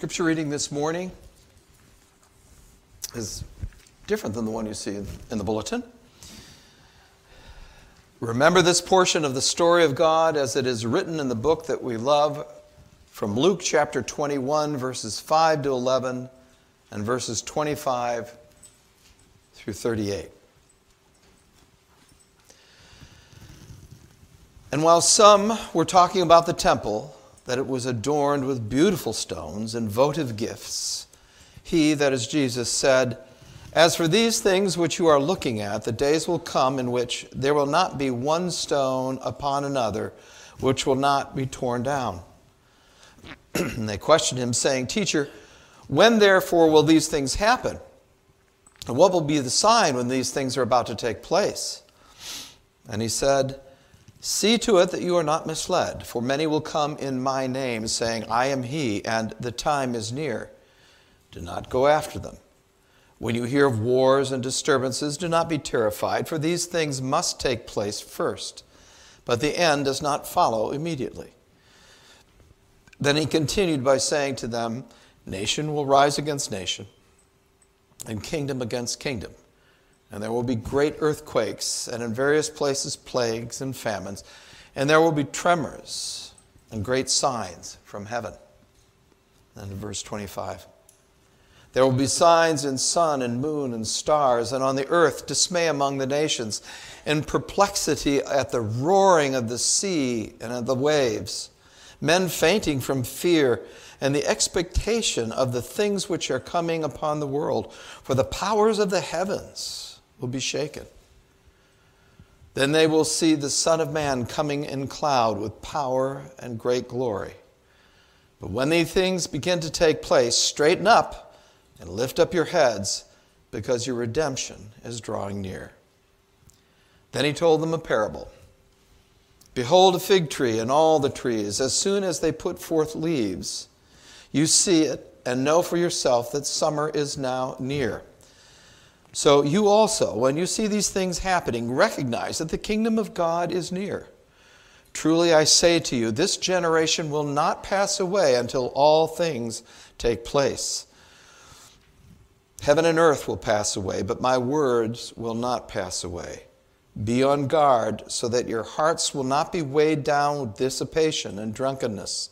Scripture reading this morning is different than the one you see in the bulletin. Remember this portion of the story of God as it is written in the book that we love from Luke chapter 21, verses 5 to 11, and verses 25 through 38. And while some were talking about the temple, that it was adorned with beautiful stones and votive gifts, he, that is Jesus, said, As for these things which you are looking at, the days will come in which there will not be one stone upon another which will not be torn down. and they questioned him, saying, Teacher, when therefore will these things happen? And what will be the sign when these things are about to take place? And he said, See to it that you are not misled, for many will come in my name, saying, I am he, and the time is near. Do not go after them. When you hear of wars and disturbances, do not be terrified, for these things must take place first, but the end does not follow immediately. Then he continued by saying to them, Nation will rise against nation, and kingdom against kingdom and there will be great earthquakes, and in various places plagues and famines, and there will be tremors and great signs from heaven. And in verse 25, there will be signs in sun and moon and stars, and on the earth dismay among the nations, and perplexity at the roaring of the sea and of the waves, men fainting from fear and the expectation of the things which are coming upon the world. For the powers of the heavens will be shaken. Then they will see the Son of Man coming in cloud with power and great glory. But when these things begin to take place, straighten up and lift up your heads, because your redemption is drawing near. Then he told them a parable. Behold, a fig tree and all the trees, as soon as they put forth leaves, you see it and know for yourself that summer is now near. So you also, when you see these things happening, recognize that the kingdom of God is near. Truly I say to you, this generation will not pass away until all things take place. Heaven and earth will pass away, but my words will not pass away. Be on guard so that your hearts will not be weighed down with dissipation and drunkenness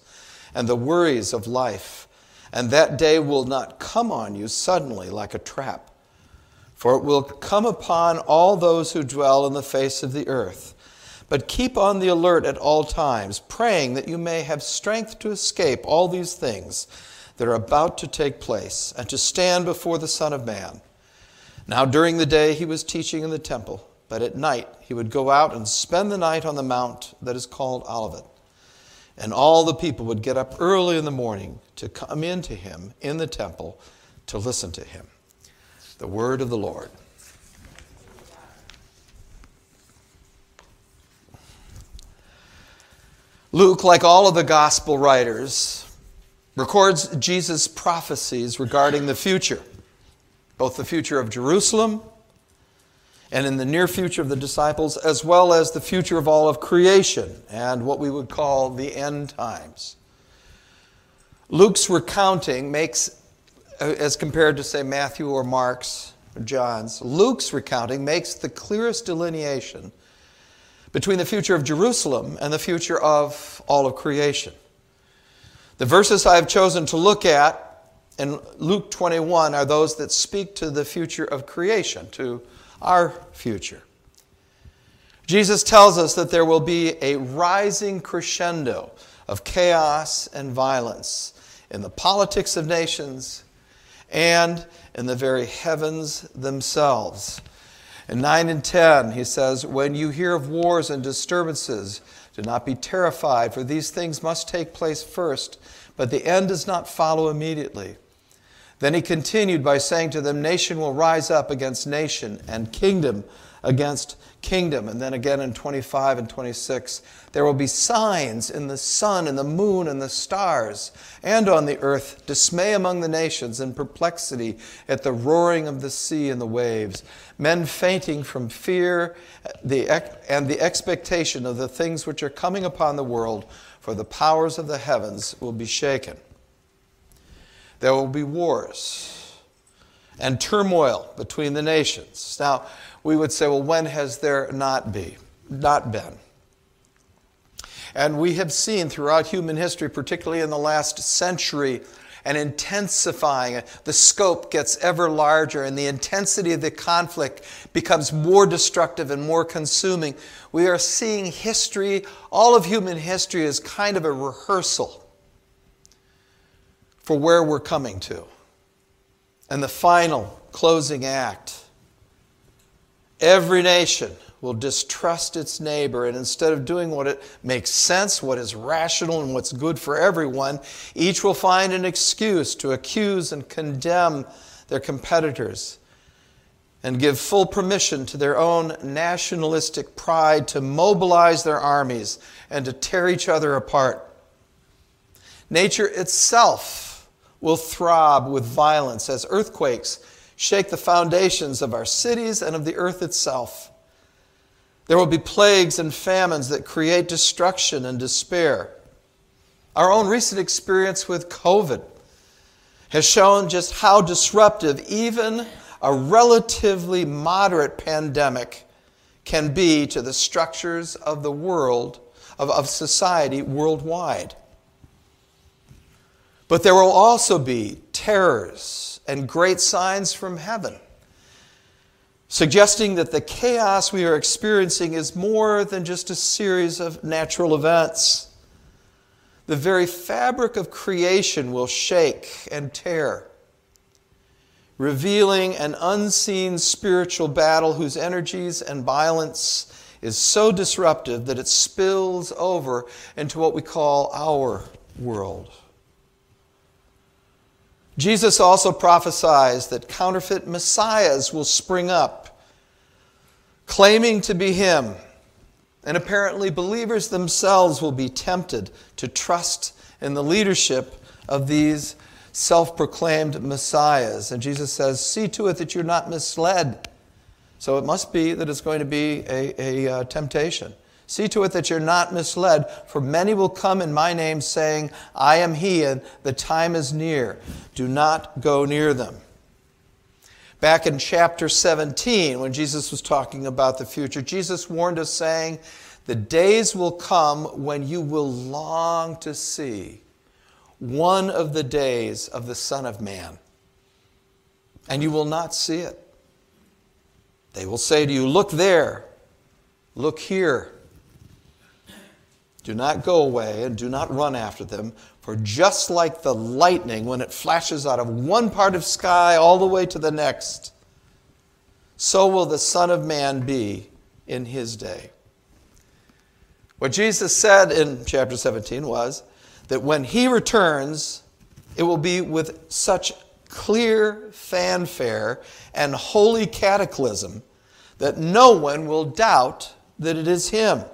and the worries of life, and that day will not come on you suddenly like a trap for it will come upon all those who dwell in the face of the earth. But keep on the alert at all times, praying that you may have strength to escape all these things that are about to take place and to stand before the Son of Man. Now, during the day, he was teaching in the temple, but at night he would go out and spend the night on the mount that is called Olivet. And all the people would get up early in the morning to come in to him in the temple to listen to him. The word of the Lord. Luke, like all of the gospel writers, records Jesus' prophecies regarding the future, both the future of Jerusalem and in the near future of the disciples, as well as the future of all of creation and what we would call the end times. Luke's recounting makes Uh, as compared to, say, Matthew or Mark's or John's. Luke's recounting makes the clearest delineation between the future of Jerusalem and the future of all of creation. The verses I have chosen to look at in Luke 21 are those that speak to the future of creation, to our future. Jesus tells us that there will be a rising crescendo of chaos and violence in the politics of nations and in the very heavens themselves. In 9 and 10, he says, When you hear of wars and disturbances, do not be terrified, for these things must take place first, but the end does not follow immediately. Then he continued by saying to them, Nation will rise up against nation, and kingdom against kingdom. And then again in 25 and 26, there will be signs in the sun and the moon and the stars, and on the earth dismay among the nations and perplexity at the roaring of the sea and the waves, men fainting from fear and the expectation of the things which are coming upon the world, for the powers of the heavens will be shaken. There will be wars and turmoil between the nations. Now, we would say, well, when has there not be, not been? And we have seen throughout human history, particularly in the last century, an intensifying. The scope gets ever larger, and the intensity of the conflict becomes more destructive and more consuming. We are seeing history, all of human history, as kind of a rehearsal for where we're coming to. And the final closing act every nation will distrust its neighbor, and instead of doing what it makes sense, what is rational, and what's good for everyone, each will find an excuse to accuse and condemn their competitors and give full permission to their own nationalistic pride to mobilize their armies and to tear each other apart. Nature itself will throb with violence as earthquakes shake the foundations of our cities and of the earth itself. There will be plagues and famines that create destruction and despair. Our own recent experience with COVID has shown just how disruptive even a relatively moderate pandemic can be to the structures of the world, of, of society worldwide. But there will also be terrors and great signs from heaven suggesting that the chaos we are experiencing is more than just a series of natural events. The very fabric of creation will shake and tear, revealing an unseen spiritual battle whose energies and violence is so disruptive that it spills over into what we call our world. Jesus also prophesies that counterfeit messiahs will spring up, claiming to be him. And apparently, believers themselves will be tempted to trust in the leadership of these self proclaimed messiahs. And Jesus says, See to it that you're not misled. So it must be that it's going to be a, a uh, temptation. See to it that you're not misled, for many will come in my name saying, I am he, and the time is near. Do not go near them. Back in chapter 17, when Jesus was talking about the future, Jesus warned us, saying, The days will come when you will long to see one of the days of the Son of Man, and you will not see it. They will say to you, Look there, look here. Do not go away and do not run after them, for just like the lightning when it flashes out of one part of sky all the way to the next, so will the Son of Man be in his day. What Jesus said in chapter 17 was that when he returns, it will be with such clear fanfare and holy cataclysm that no one will doubt that it is him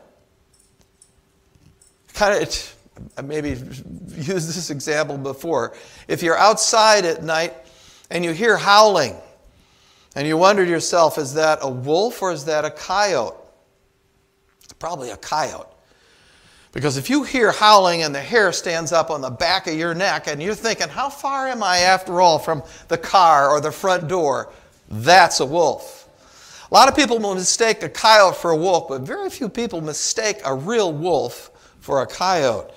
kind of I maybe used this example before. If you're outside at night and you hear howling, and you wonder to yourself, is that a wolf or is that a coyote? It's probably a coyote. Because if you hear howling and the hair stands up on the back of your neck and you're thinking, how far am I after all from the car or the front door? That's a wolf. A lot of people will mistake a coyote for a wolf, but very few people mistake a real wolf for a coyote.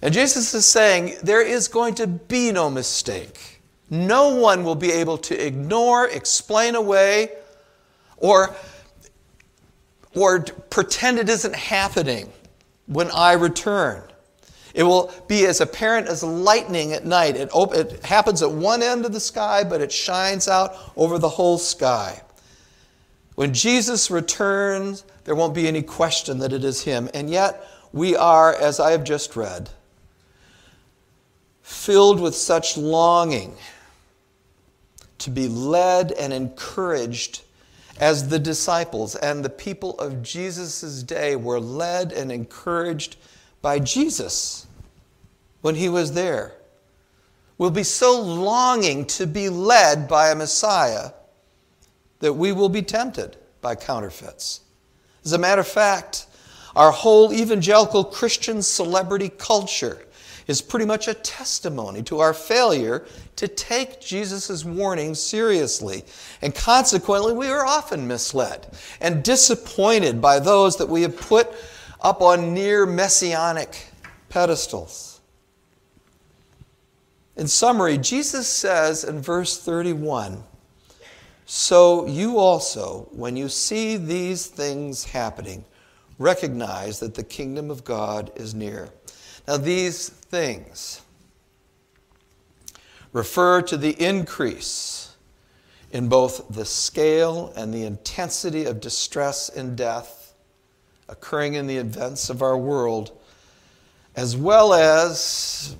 And Jesus is saying there is going to be no mistake. No one will be able to ignore, explain away, or, or pretend it isn't happening when I return. It will be as apparent as lightning at night. It, op- it happens at one end of the sky, but it shines out over the whole sky. When Jesus returns, there won't be any question that it is Him. And yet, we are, as I have just read, filled with such longing to be led and encouraged as the disciples and the people of Jesus' day were led and encouraged by Jesus when he was there. We'll be so longing to be led by a Messiah that we will be tempted by counterfeits. As a matter of fact, our whole evangelical Christian celebrity culture is pretty much a testimony to our failure to take Jesus' warning seriously. And consequently, we are often misled and disappointed by those that we have put up on near messianic pedestals. In summary, Jesus says in verse 31 So you also, when you see these things happening, recognize that the kingdom of God is near. Now, these things refer to the increase in both the scale and the intensity of distress and death occurring in the events of our world, as well as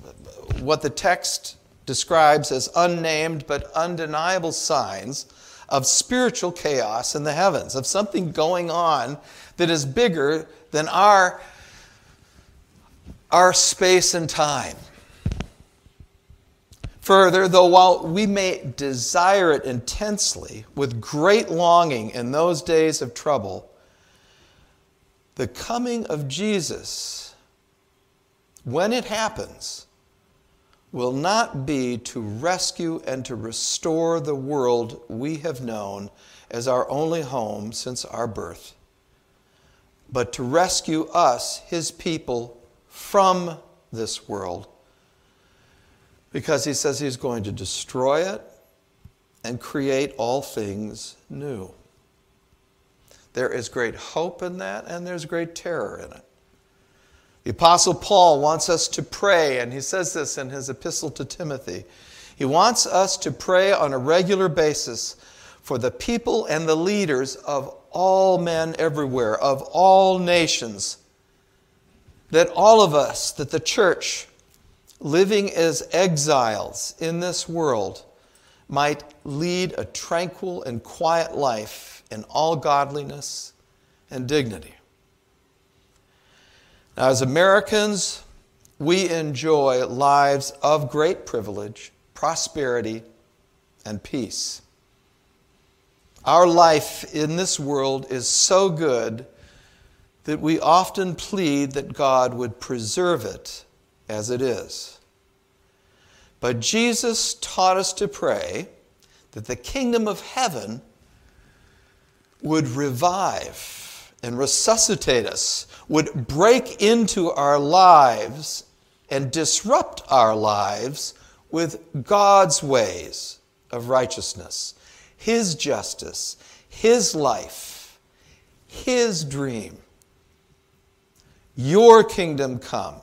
what the text describes as unnamed but undeniable signs of spiritual chaos in the heavens, of something going on that is bigger than our our space and time. Further, though while we may desire it intensely with great longing in those days of trouble, the coming of Jesus, when it happens, will not be to rescue and to restore the world we have known as our only home since our birth, but to rescue us, his people, from this world because he says he's going to destroy it and create all things new. There is great hope in that, and there's great terror in it. The Apostle Paul wants us to pray, and he says this in his epistle to Timothy. He wants us to pray on a regular basis for the people and the leaders of all men everywhere, of all nations, that all of us, that the church, living as exiles in this world, might lead a tranquil and quiet life in all godliness and dignity. Now, as Americans, we enjoy lives of great privilege, prosperity, and peace. Our life in this world is so good that we often plead that God would preserve it as it is. But Jesus taught us to pray that the kingdom of heaven would revive and resuscitate us, would break into our lives and disrupt our lives with God's ways of righteousness, His justice, His life, His dream. Your kingdom come,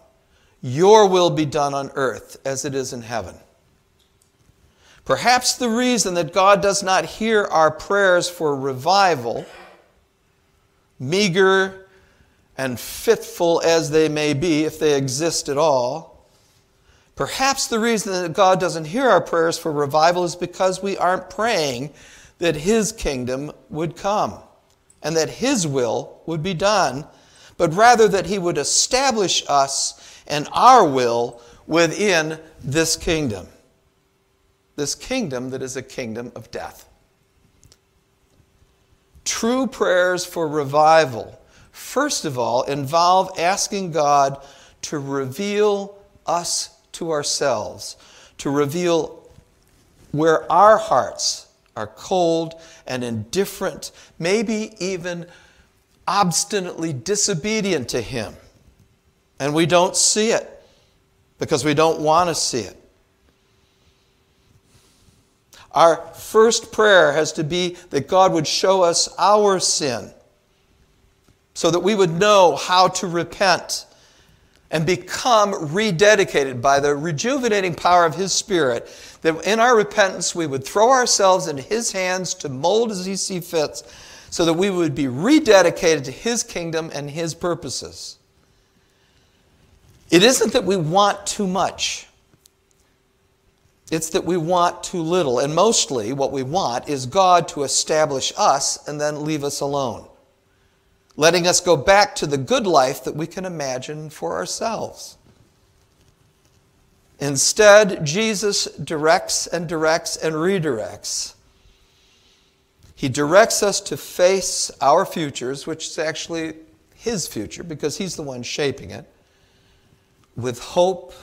your will be done on earth as it is in heaven. Perhaps the reason that God does not hear our prayers for revival, meager and fitful as they may be, if they exist at all, perhaps the reason that God doesn't hear our prayers for revival is because we aren't praying that His kingdom would come and that His will would be done but rather that he would establish us and our will within this kingdom. This kingdom that is a kingdom of death. True prayers for revival, first of all, involve asking God to reveal us to ourselves, to reveal where our hearts are cold and indifferent, maybe even obstinately disobedient to Him. And we don't see it because we don't want to see it. Our first prayer has to be that God would show us our sin so that we would know how to repent and become rededicated by the rejuvenating power of His Spirit. That in our repentance we would throw ourselves into His hands to mold as He sees fit so that we would be rededicated to His kingdom and His purposes. It isn't that we want too much. It's that we want too little. And mostly what we want is God to establish us and then leave us alone, letting us go back to the good life that we can imagine for ourselves. Instead, Jesus directs and directs and redirects he directs us to face our futures, which is actually His future because He's the one shaping it, with hope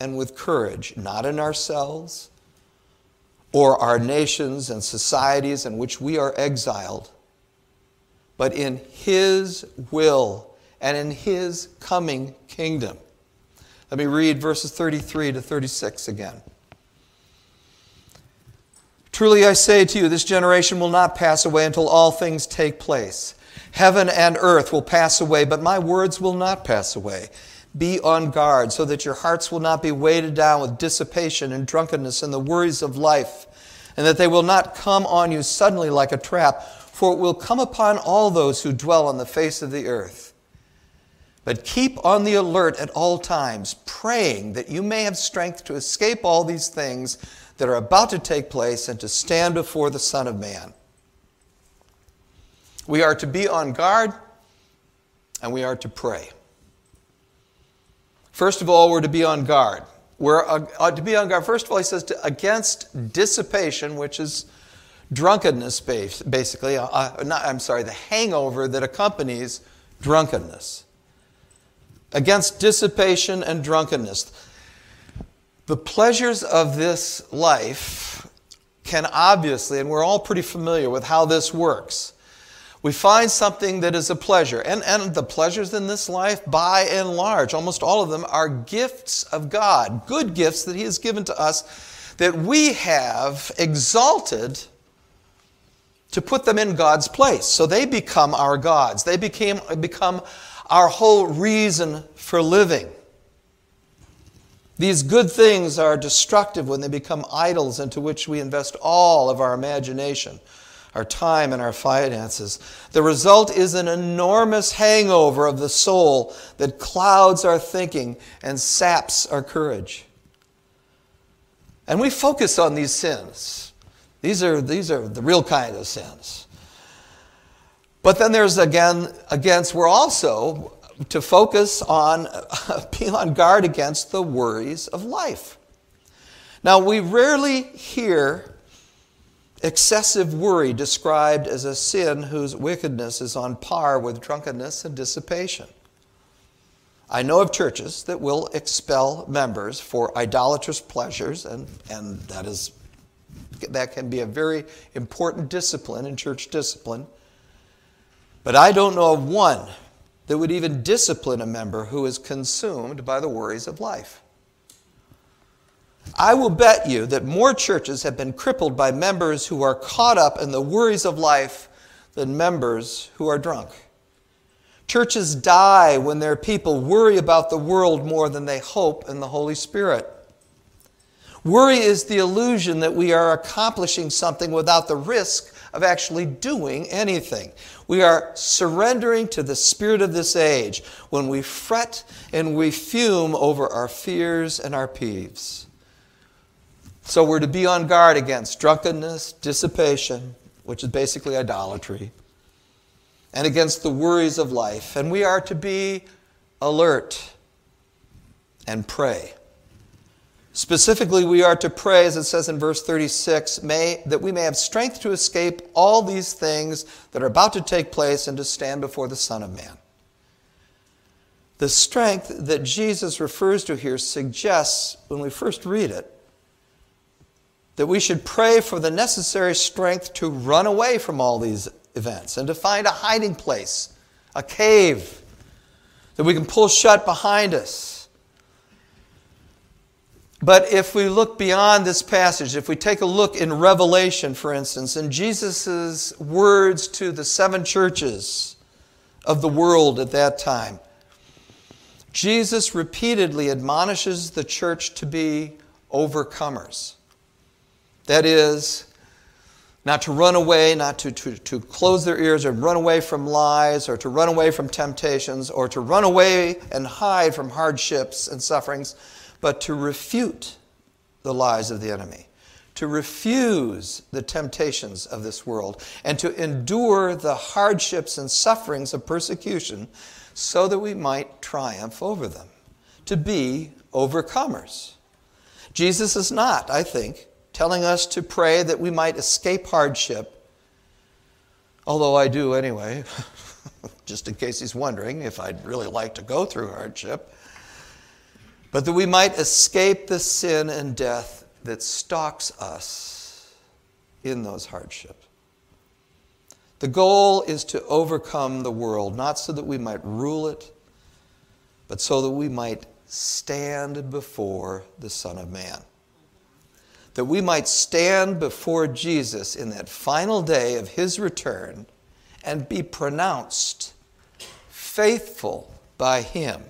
and with courage, not in ourselves or our nations and societies in which we are exiled, but in His will and in His coming kingdom. Let me read verses 33 to 36 again. Truly I say to you, this generation will not pass away until all things take place. Heaven and earth will pass away, but my words will not pass away. Be on guard so that your hearts will not be weighted down with dissipation and drunkenness and the worries of life, and that they will not come on you suddenly like a trap, for it will come upon all those who dwell on the face of the earth. But keep on the alert at all times, praying that you may have strength to escape all these things that are about to take place and to stand before the Son of Man. We are to be on guard and we are to pray. First of all, we're to be on guard. We're uh, to be on guard. First of all, he says to, against dissipation, which is drunkenness, basically. Uh, uh, not, I'm sorry, the hangover that accompanies drunkenness. Against dissipation and drunkenness. The pleasures of this life can obviously, and we're all pretty familiar with how this works we find something that is a pleasure. And, and the pleasures in this life, by and large, almost all of them, are gifts of God, good gifts that He has given to us that we have exalted to put them in God's place. So they become our gods, they became, become our whole reason for living. These good things are destructive when they become idols into which we invest all of our imagination our time, and our finances. The result is an enormous hangover of the soul that clouds our thinking and saps our courage. And we focus on these sins. These are, these are the real kind of sins. But then there's again, against, we're also to focus on, being on guard against the worries of life. Now, we rarely hear excessive worry described as a sin whose wickedness is on par with drunkenness and dissipation. I know of churches that will expel members for idolatrous pleasures, and, and that, is, that can be a very important discipline in church discipline. But I don't know of one that would even discipline a member who is consumed by the worries of life. I will bet you that more churches have been crippled by members who are caught up in the worries of life than members who are drunk. Churches die when their people worry about the world more than they hope in the Holy Spirit. Worry is the illusion that we are accomplishing something without the risk of actually doing anything. We are surrendering to the spirit of this age when we fret and we fume over our fears and our peeves. So we're to be on guard against drunkenness, dissipation, which is basically idolatry, and against the worries of life. And we are to be alert and pray. Specifically, we are to pray, as it says in verse 36, may, that we may have strength to escape all these things that are about to take place and to stand before the Son of Man. The strength that Jesus refers to here suggests, when we first read it, that we should pray for the necessary strength to run away from all these events and to find a hiding place, a cave that we can pull shut behind us. But if we look beyond this passage, if we take a look in Revelation, for instance, in Jesus' words to the seven churches of the world at that time, Jesus repeatedly admonishes the church to be overcomers. That is, not to run away, not to, to, to close their ears or run away from lies or to run away from temptations or to run away and hide from hardships and sufferings, but to refute the lies of the enemy, to refuse the temptations of this world, and to endure the hardships and sufferings of persecution so that we might triumph over them, to be overcomers. Jesus is not, I think, telling us to pray that we might escape hardship. Although I do anyway, just in case he's wondering if I'd really like to go through hardship. But that we might escape the sin and death that stalks us in those hardships. The goal is to overcome the world, not so that we might rule it, but so that we might stand before the Son of Man. That we might stand before Jesus in that final day of his return and be pronounced faithful by him.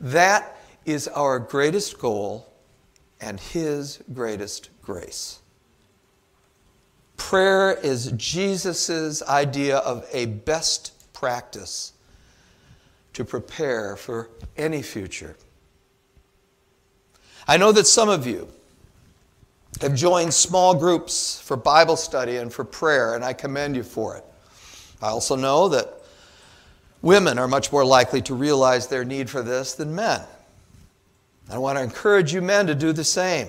That is our greatest goal and his greatest grace. Prayer is Jesus' idea of a best practice to prepare for any future. I know that some of you have joined small groups for Bible study and for prayer, and I commend you for it. I also know that women are much more likely to realize their need for this than men. I want to encourage you men to do the same.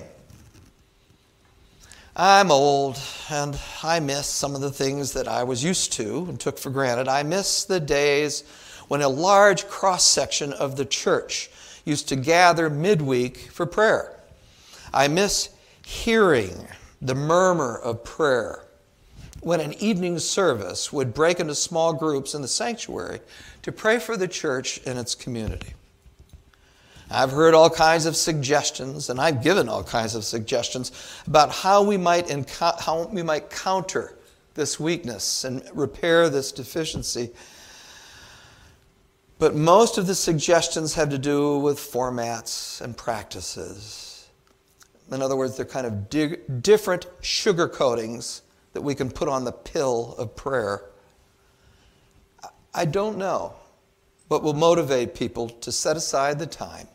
I'm old and I miss some of the things that I was used to and took for granted. I miss the days when a large cross section of the church used to gather midweek for prayer. I miss hearing the murmur of prayer when an evening service would break into small groups in the sanctuary to pray for the church and its community. I've heard all kinds of suggestions, and I've given all kinds of suggestions about how we might, how we might counter this weakness and repair this deficiency. But most of the suggestions have to do with formats and practices. In other words, they're kind of di- different sugar coatings that we can put on the pill of prayer. I don't know what will motivate people to set aside the time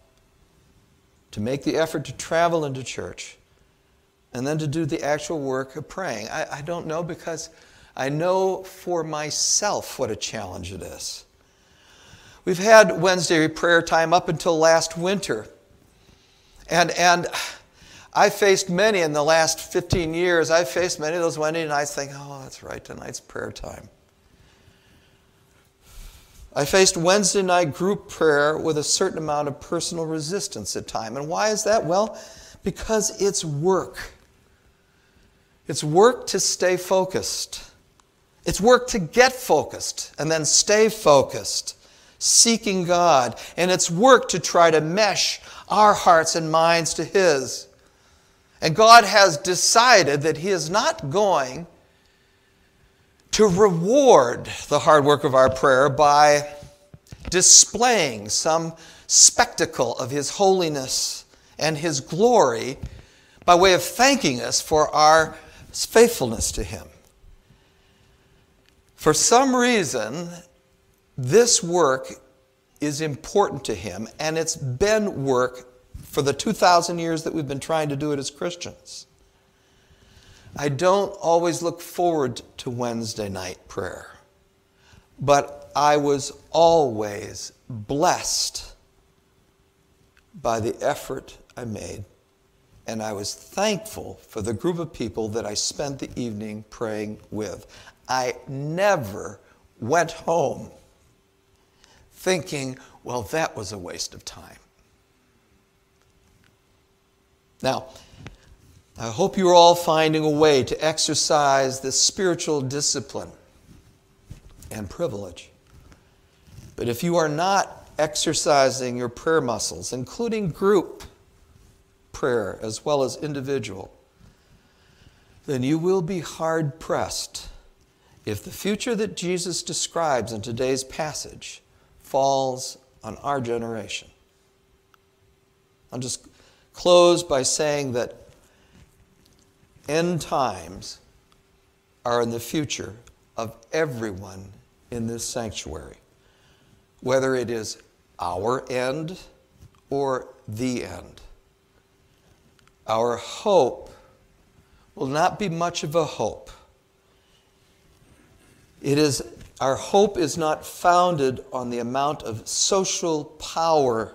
to make the effort to travel into church, and then to do the actual work of praying. I, I don't know because I know for myself what a challenge it is. We've had Wednesday prayer time up until last winter. And, and I faced many in the last 15 years. I faced many of those Wednesday nights thinking, oh, that's right, tonight's prayer time. I faced Wednesday night group prayer with a certain amount of personal resistance at time. And why is that? Well, because it's work. It's work to stay focused. It's work to get focused and then stay focused, seeking God. And it's work to try to mesh our hearts and minds to His. And God has decided that He is not going to reward the hard work of our prayer by displaying some spectacle of His holiness and His glory by way of thanking us for our faithfulness to Him. For some reason, this work is important to Him, and it's been work for the 2,000 years that we've been trying to do it as Christians. I don't always look forward to Wednesday night prayer, but I was always blessed by the effort I made. And I was thankful for the group of people that I spent the evening praying with. I never went home thinking, well, that was a waste of time. Now, I hope you're all finding a way to exercise this spiritual discipline and privilege. But if you are not exercising your prayer muscles, including group prayer as well as individual, then you will be hard pressed if the future that Jesus describes in today's passage falls on our generation. I'll just close by saying that end times are in the future of everyone in this sanctuary, whether it is our end or the end. Our hope will not be much of a hope. It is, our hope is not founded on the amount of social power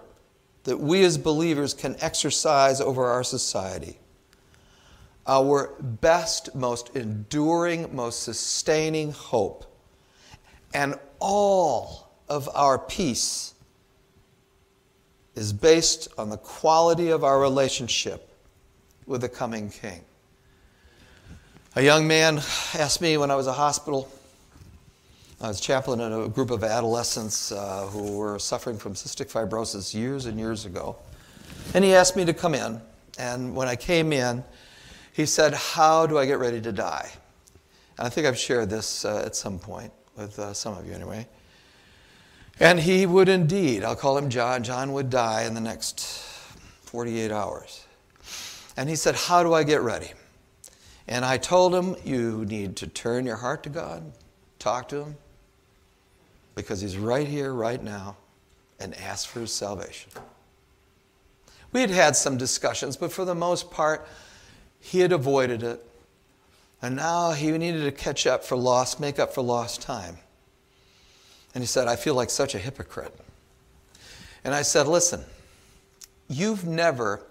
that we as believers can exercise over our society our best, most enduring, most sustaining hope. And all of our peace is based on the quality of our relationship with the coming King. A young man asked me when I was a hospital, I was chaplain in a group of adolescents uh, who were suffering from cystic fibrosis years and years ago. And he asked me to come in. And when I came in, he said, How do I get ready to die? And I think I've shared this uh, at some point with uh, some of you anyway. And he would indeed, I'll call him John, John would die in the next 48 hours. And he said, How do I get ready? And I told him, You need to turn your heart to God, talk to him, because he's right here, right now, and ask for his salvation. We had had some discussions, but for the most part, he had avoided it. And now he needed to catch up for lost, make up for lost time. And he said, I feel like such a hypocrite. And I said, Listen, you've never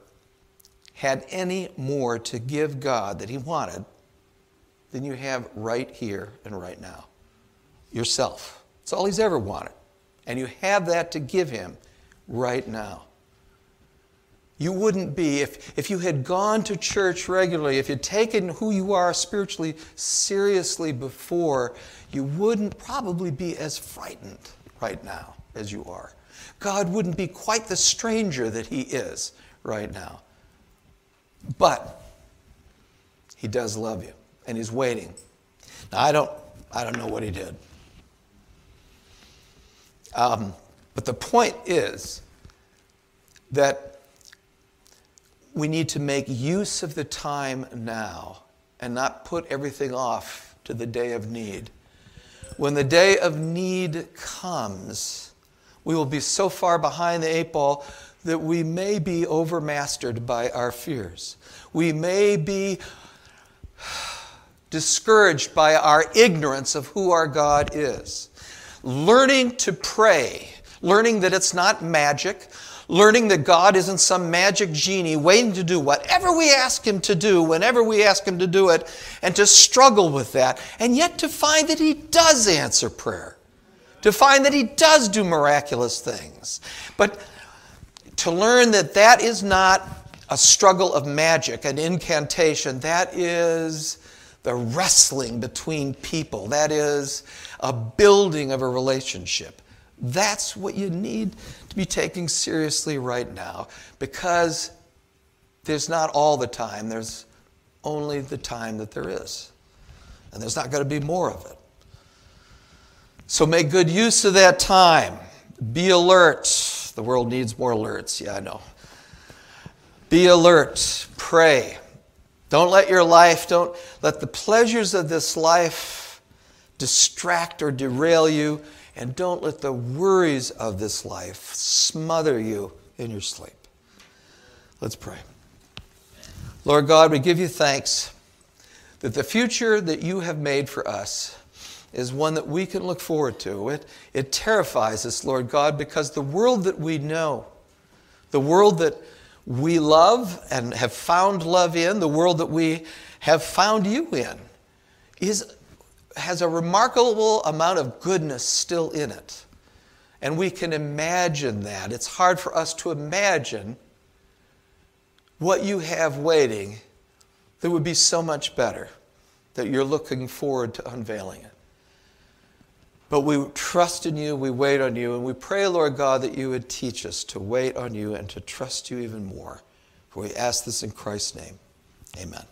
had any more to give God that he wanted than you have right here and right now. Yourself. It's all he's ever wanted. And you have that to give him right now. You wouldn't be, if, if you had gone to church regularly, if you'd taken who you are spiritually seriously before, you wouldn't probably be as frightened right now as you are. God wouldn't be quite the stranger that He is right now. But He does love you, and He's waiting. Now, I don't, I don't know what He did. Um, but the point is that we need to make use of the time now and not put everything off to the day of need. When the day of need comes, we will be so far behind the eight ball that we may be overmastered by our fears. We may be discouraged by our ignorance of who our God is. Learning to pray, learning that it's not magic, learning that God isn't some magic genie waiting to do whatever we ask Him to do whenever we ask Him to do it, and to struggle with that, and yet to find that He does answer prayer, to find that He does do miraculous things. But to learn that that is not a struggle of magic, an incantation, that is the wrestling between people, that is a building of a relationship. That's what you need to be taking seriously right now because there's not all the time, there's only the time that there is. And there's not going to be more of it. So make good use of that time. Be alert. The world needs more alerts. Yeah, I know. Be alert. Pray. Don't let your life, don't let the pleasures of this life distract or derail you. And don't let the worries of this life smother you in your sleep. Let's pray. Lord God, we give you thanks that the future that you have made for us is one that we can look forward to. It, it terrifies us, Lord God, because the world that we know, the world that we love and have found love in, the world that we have found you in, is has a remarkable amount of goodness still in it. And we can imagine that. It's hard for us to imagine what you have waiting that would be so much better that you're looking forward to unveiling it. But we trust in you, we wait on you, and we pray, Lord God, that you would teach us to wait on you and to trust you even more. For we ask this in Christ's name. Amen.